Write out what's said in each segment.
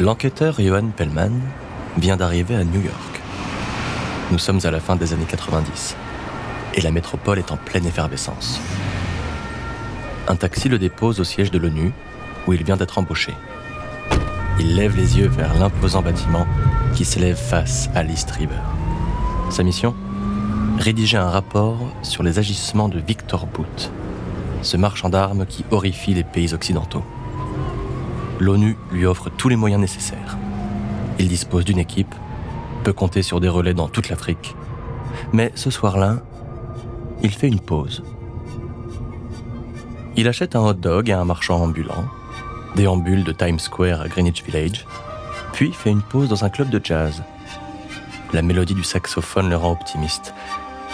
L'enquêteur Johan Pellman vient d'arriver à New York. Nous sommes à la fin des années 90 et la métropole est en pleine effervescence. Un taxi le dépose au siège de l'ONU où il vient d'être embauché. Il lève les yeux vers l'imposant bâtiment qui s'élève face à l'East River. Sa mission? Rédiger un rapport sur les agissements de Victor Boot, ce marchand d'armes qui horrifie les pays occidentaux l'ONU lui offre tous les moyens nécessaires. Il dispose d'une équipe, peut compter sur des relais dans toute l'Afrique. Mais ce soir-là, il fait une pause. Il achète un hot dog à un marchand ambulant, déambule de Times Square à Greenwich Village, puis fait une pause dans un club de jazz. La mélodie du saxophone le rend optimiste.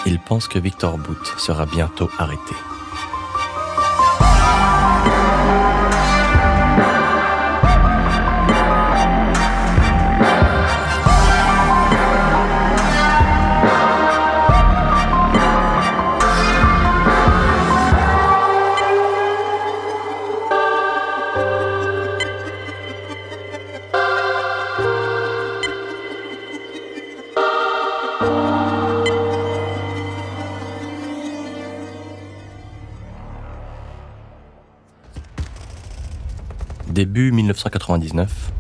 Il pense que Victor Boot sera bientôt arrêté. Début 1999,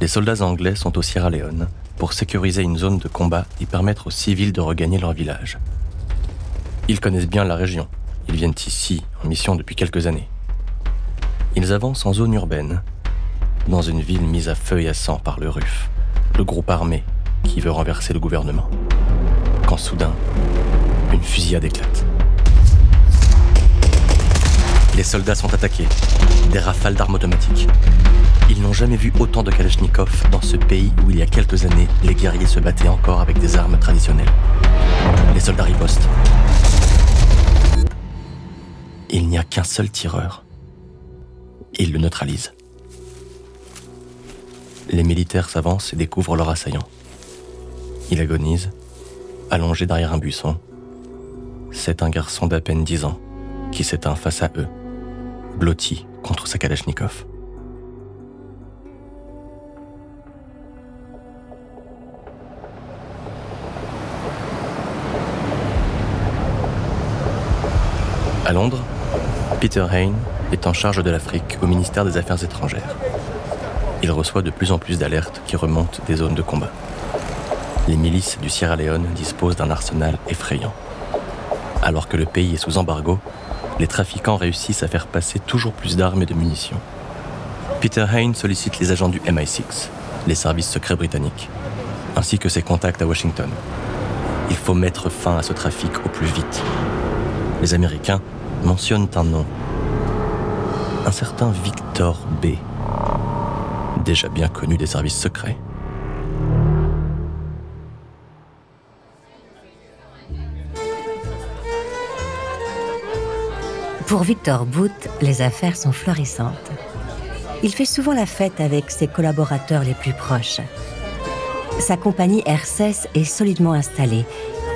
les soldats anglais sont au Sierra Leone pour sécuriser une zone de combat et permettre aux civils de regagner leur village. Ils connaissent bien la région. Ils viennent ici en mission depuis quelques années. Ils avancent en zone urbaine, dans une ville mise à feu et à sang par le RUF, le groupe armé qui veut renverser le gouvernement. Quand soudain, une fusillade éclate. Les soldats sont attaqués. Des rafales d'armes automatiques. Ils n'ont jamais vu autant de Kalachnikov dans ce pays où il y a quelques années, les guerriers se battaient encore avec des armes traditionnelles. Les soldats ripostent. Il n'y a qu'un seul tireur. Ils le neutralisent. Les militaires s'avancent et découvrent leur assaillant. Il agonise, allongé derrière un buisson. C'est un garçon d'à peine dix ans qui s'éteint face à eux blotti contre sa Kalachnikov. À Londres, Peter Hain est en charge de l'Afrique au ministère des Affaires étrangères. Il reçoit de plus en plus d'alertes qui remontent des zones de combat. Les milices du Sierra Leone disposent d'un arsenal effrayant. Alors que le pays est sous embargo, les trafiquants réussissent à faire passer toujours plus d'armes et de munitions. Peter Hain sollicite les agents du MI6, les services secrets britanniques, ainsi que ses contacts à Washington. Il faut mettre fin à ce trafic au plus vite. Les Américains mentionnent un nom. Un certain Victor B. Déjà bien connu des services secrets. Pour Victor Boot, les affaires sont florissantes. Il fait souvent la fête avec ses collaborateurs les plus proches. Sa compagnie RCS est solidement installée.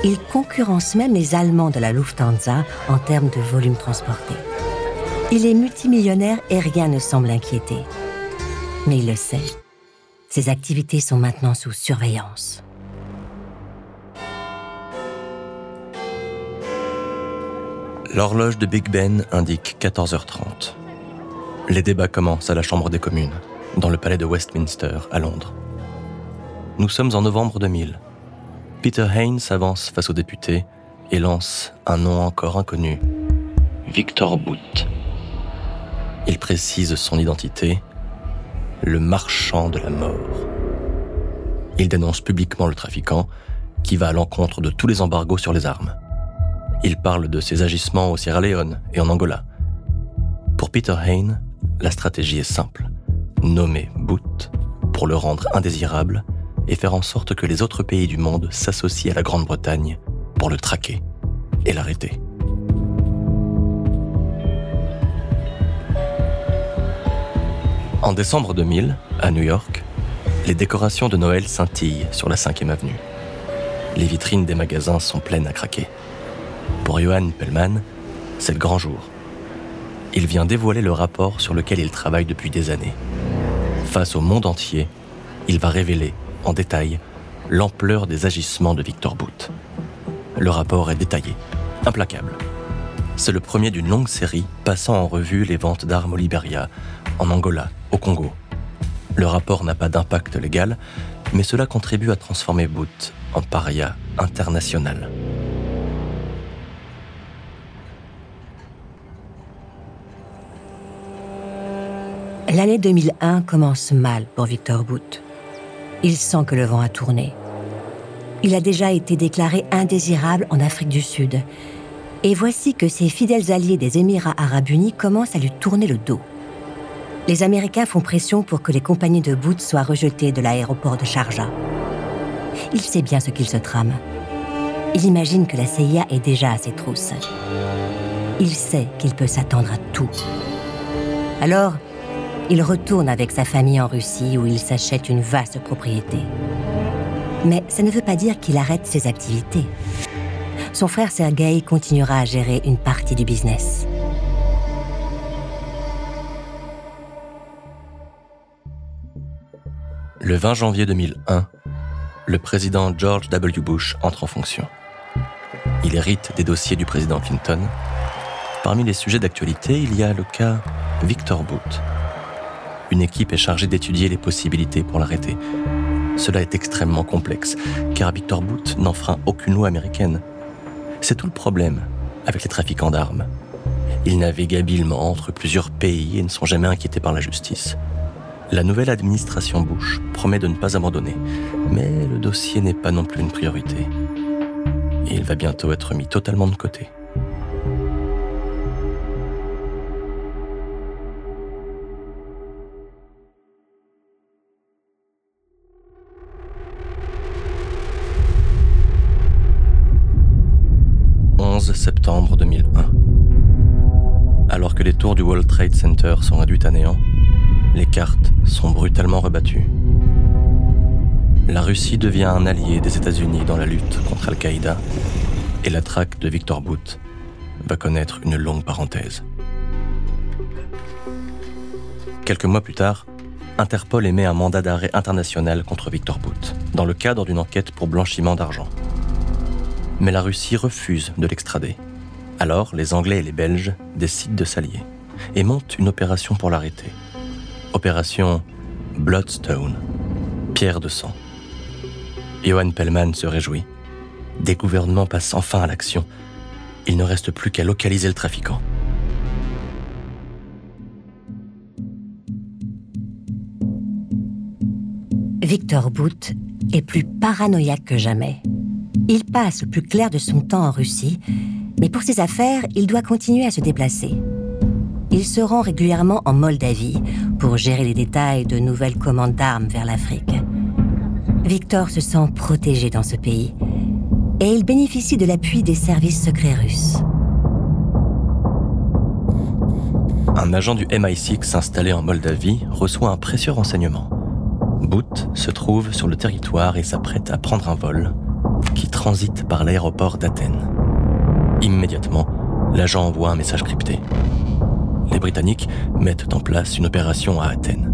Il concurrence même les Allemands de la Lufthansa en termes de volume transporté. Il est multimillionnaire et rien ne semble l'inquiéter. Mais il le sait. Ses activités sont maintenant sous surveillance. L'horloge de Big Ben indique 14h30. Les débats commencent à la Chambre des communes, dans le palais de Westminster, à Londres. Nous sommes en novembre 2000. Peter Haynes avance face aux députés et lance un nom encore inconnu, Victor Boot. Il précise son identité, le marchand de la mort. Il dénonce publiquement le trafiquant, qui va à l'encontre de tous les embargos sur les armes. Il parle de ses agissements au Sierra Leone et en Angola. Pour Peter Haynes, la stratégie est simple. Nommer Boot pour le rendre indésirable et faire en sorte que les autres pays du monde s'associent à la Grande-Bretagne pour le traquer et l'arrêter. En décembre 2000, à New York, les décorations de Noël scintillent sur la 5e avenue. Les vitrines des magasins sont pleines à craquer. Pour Johan Pellman, c'est le grand jour. Il vient dévoiler le rapport sur lequel il travaille depuis des années. Face au monde entier, il va révéler, en détail, l'ampleur des agissements de Victor Boot. Le rapport est détaillé, implacable. C'est le premier d'une longue série passant en revue les ventes d'armes au Liberia, en Angola, au Congo. Le rapport n'a pas d'impact légal, mais cela contribue à transformer Boot en paria international. L'année 2001 commence mal pour Victor Boot. Il sent que le vent a tourné. Il a déjà été déclaré indésirable en Afrique du Sud. Et voici que ses fidèles alliés des Émirats arabes unis commencent à lui tourner le dos. Les Américains font pression pour que les compagnies de Boot soient rejetées de l'aéroport de Sharjah. Il sait bien ce qu'il se trame. Il imagine que la CIA est déjà à ses trousses. Il sait qu'il peut s'attendre à tout. Alors, il retourne avec sa famille en Russie où il s'achète une vaste propriété. Mais ça ne veut pas dire qu'il arrête ses activités. Son frère Sergei continuera à gérer une partie du business. Le 20 janvier 2001, le président George W. Bush entre en fonction. Il hérite des dossiers du président Clinton. Parmi les sujets d'actualité, il y a le cas Victor Boot, une équipe est chargée d'étudier les possibilités pour l'arrêter. Cela est extrêmement complexe, car Victor Boot n'enfreint aucune loi américaine. C'est tout le problème avec les trafiquants d'armes. Ils naviguent habilement entre plusieurs pays et ne sont jamais inquiétés par la justice. La nouvelle administration Bush promet de ne pas abandonner, mais le dossier n'est pas non plus une priorité. Et il va bientôt être mis totalement de côté. Trade Center sont réduites à néant, les cartes sont brutalement rebattues. La Russie devient un allié des États-Unis dans la lutte contre Al-Qaïda et la traque de Victor Boot va connaître une longue parenthèse. Quelques mois plus tard, Interpol émet un mandat d'arrêt international contre Victor Boot dans le cadre d'une enquête pour blanchiment d'argent mais la Russie refuse de l'extrader. Alors les Anglais et les Belges décident de s'allier et montent une opération pour l'arrêter. Opération Bloodstone, pierre de sang. Johan Pellman se réjouit. Des gouvernements passent enfin à l'action. Il ne reste plus qu'à localiser le trafiquant. Victor Boot est plus paranoïaque que jamais. Il passe le plus clair de son temps en Russie, mais pour ses affaires, il doit continuer à se déplacer. Il se rend régulièrement en Moldavie pour gérer les détails de nouvelles commandes d'armes vers l'Afrique. Victor se sent protégé dans ce pays et il bénéficie de l'appui des services secrets russes. Un agent du MI6 installé en Moldavie reçoit un précieux renseignement. Boot se trouve sur le territoire et s'apprête à prendre un vol qui transite par l'aéroport d'Athènes. Immédiatement, l'agent envoie un message crypté autorités britanniques mettent en place une opération à Athènes.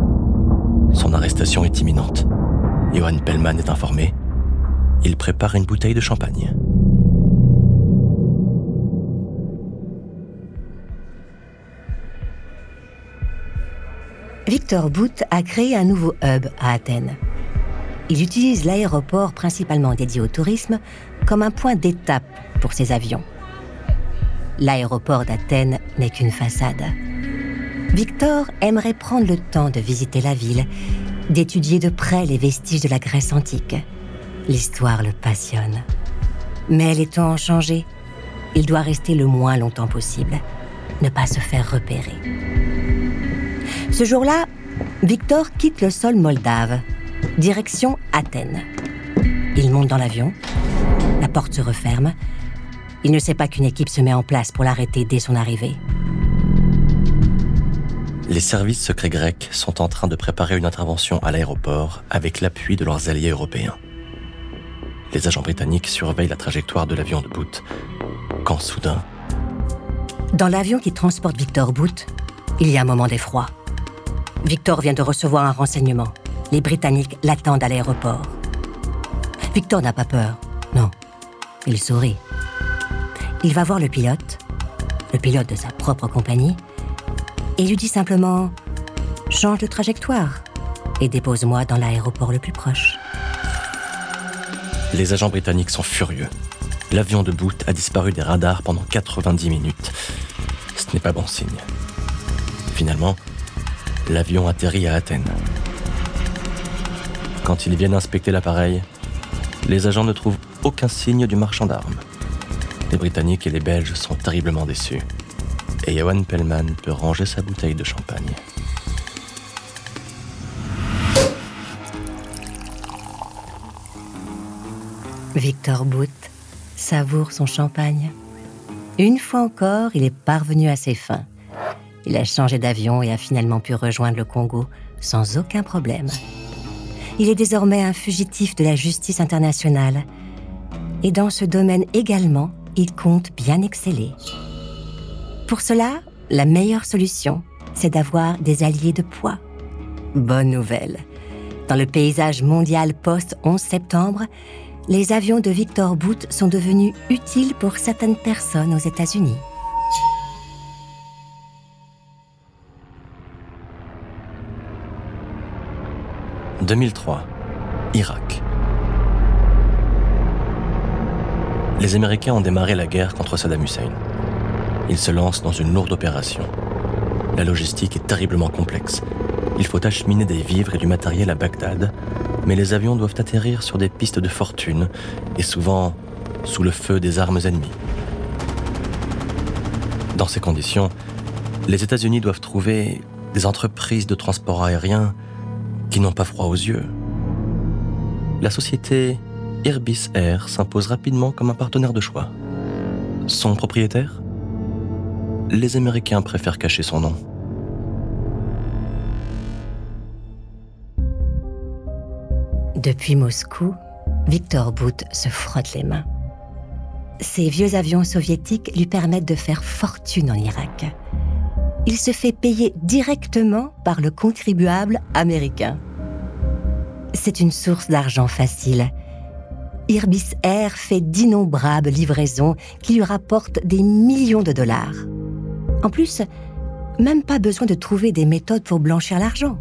Son arrestation est imminente. Johan Pellman est informé. Il prépare une bouteille de champagne. Victor Bout a créé un nouveau hub à Athènes. Il utilise l'aéroport principalement dédié au tourisme comme un point d'étape pour ses avions. L'aéroport d'Athènes n'est qu'une façade. Victor aimerait prendre le temps de visiter la ville, d'étudier de près les vestiges de la Grèce antique. L'histoire le passionne. Mais les temps ont changé. Il doit rester le moins longtemps possible, ne pas se faire repérer. Ce jour-là, Victor quitte le sol moldave, direction Athènes. Il monte dans l'avion, la porte se referme. Il ne sait pas qu'une équipe se met en place pour l'arrêter dès son arrivée les services secrets grecs sont en train de préparer une intervention à l'aéroport avec l'appui de leurs alliés européens. Les agents britanniques surveillent la trajectoire de l'avion de Boot, quand soudain... Dans l'avion qui transporte Victor Boot, il y a un moment d'effroi. Victor vient de recevoir un renseignement. Les Britanniques l'attendent à l'aéroport. Victor n'a pas peur, non. Il sourit. Il va voir le pilote, le pilote de sa propre compagnie, et lui dit simplement Change de trajectoire et dépose-moi dans l'aéroport le plus proche. Les agents britanniques sont furieux. L'avion de Boot a disparu des radars pendant 90 minutes. Ce n'est pas bon signe. Finalement, l'avion atterrit à Athènes. Quand ils viennent inspecter l'appareil, les agents ne trouvent aucun signe du marchand d'armes. Les Britanniques et les Belges sont terriblement déçus et Johan Pellman peut ranger sa bouteille de champagne. Victor Boot savoure son champagne. Une fois encore, il est parvenu à ses fins. Il a changé d'avion et a finalement pu rejoindre le Congo sans aucun problème. Il est désormais un fugitif de la justice internationale. Et dans ce domaine également, il compte bien exceller. Pour cela, la meilleure solution, c'est d'avoir des alliés de poids. Bonne nouvelle. Dans le paysage mondial post-11 septembre, les avions de Victor Boot sont devenus utiles pour certaines personnes aux États-Unis. « 2003. Irak. Les Américains ont démarré la guerre contre Saddam Hussein. Il se lance dans une lourde opération. La logistique est terriblement complexe. Il faut acheminer des vivres et du matériel à Bagdad, mais les avions doivent atterrir sur des pistes de fortune et souvent sous le feu des armes ennemies. Dans ces conditions, les États-Unis doivent trouver des entreprises de transport aérien qui n'ont pas froid aux yeux. La société Irbis Air s'impose rapidement comme un partenaire de choix. Son propriétaire les Américains préfèrent cacher son nom. Depuis Moscou, Victor Bout se frotte les mains. Ces vieux avions soviétiques lui permettent de faire fortune en Irak. Il se fait payer directement par le contribuable américain. C'est une source d'argent facile. Irbis Air fait d'innombrables livraisons qui lui rapportent des millions de dollars. En plus, même pas besoin de trouver des méthodes pour blanchir l'argent.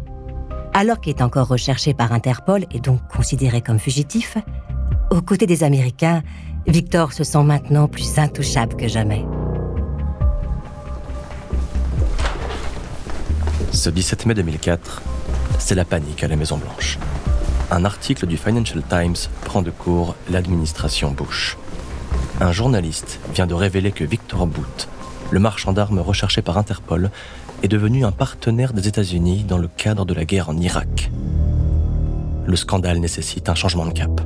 Alors qu'il est encore recherché par Interpol et donc considéré comme fugitif, aux côtés des Américains, Victor se sent maintenant plus intouchable que jamais. Ce 17 mai 2004, c'est la panique à la Maison Blanche. Un article du Financial Times prend de court l'administration Bush. Un journaliste vient de révéler que Victor Boot le marchand d'armes recherché par Interpol est devenu un partenaire des États-Unis dans le cadre de la guerre en Irak. Le scandale nécessite un changement de cap.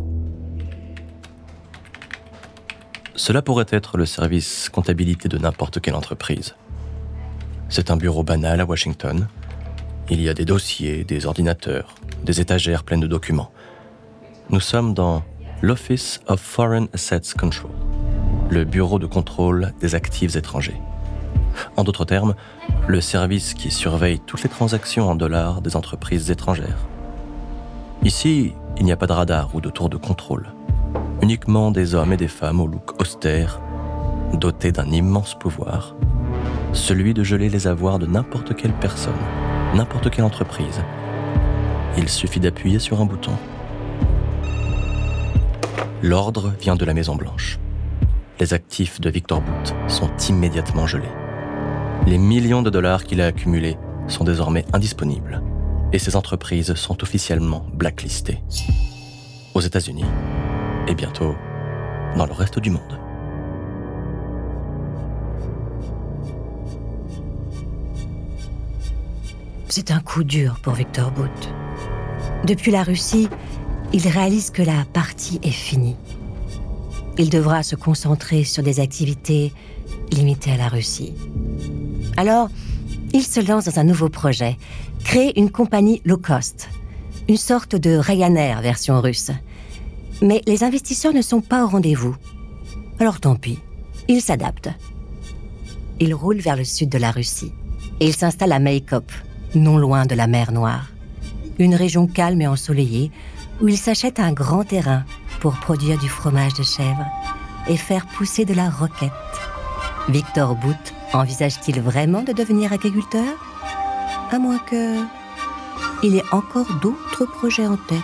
Cela pourrait être le service comptabilité de n'importe quelle entreprise. C'est un bureau banal à Washington. Il y a des dossiers, des ordinateurs, des étagères pleines de documents. Nous sommes dans l'Office of Foreign Assets Control, le bureau de contrôle des actifs étrangers. En d'autres termes, le service qui surveille toutes les transactions en dollars des entreprises étrangères. Ici, il n'y a pas de radar ou de tour de contrôle. Uniquement des hommes et des femmes au look austère, dotés d'un immense pouvoir, celui de geler les avoirs de n'importe quelle personne, n'importe quelle entreprise. Il suffit d'appuyer sur un bouton. L'ordre vient de la Maison Blanche. Les actifs de Victor Boot sont immédiatement gelés. Les millions de dollars qu'il a accumulés sont désormais indisponibles et ses entreprises sont officiellement blacklistées. Aux États-Unis et bientôt dans le reste du monde. C'est un coup dur pour Victor Boot. Depuis la Russie, il réalise que la partie est finie. Il devra se concentrer sur des activités limitées à la Russie. Alors, il se lance dans un nouveau projet, créer une compagnie low cost, une sorte de Ryanair version russe. Mais les investisseurs ne sont pas au rendez-vous. Alors tant pis, il s'adapte. Il roule vers le sud de la Russie et il s'installe à Maykop, non loin de la mer Noire. Une région calme et ensoleillée où il s'achète un grand terrain pour produire du fromage de chèvre et faire pousser de la roquette. Victor Boot envisage-t-il vraiment de devenir agriculteur? À moins que... Il ait encore d'autres projets en tête.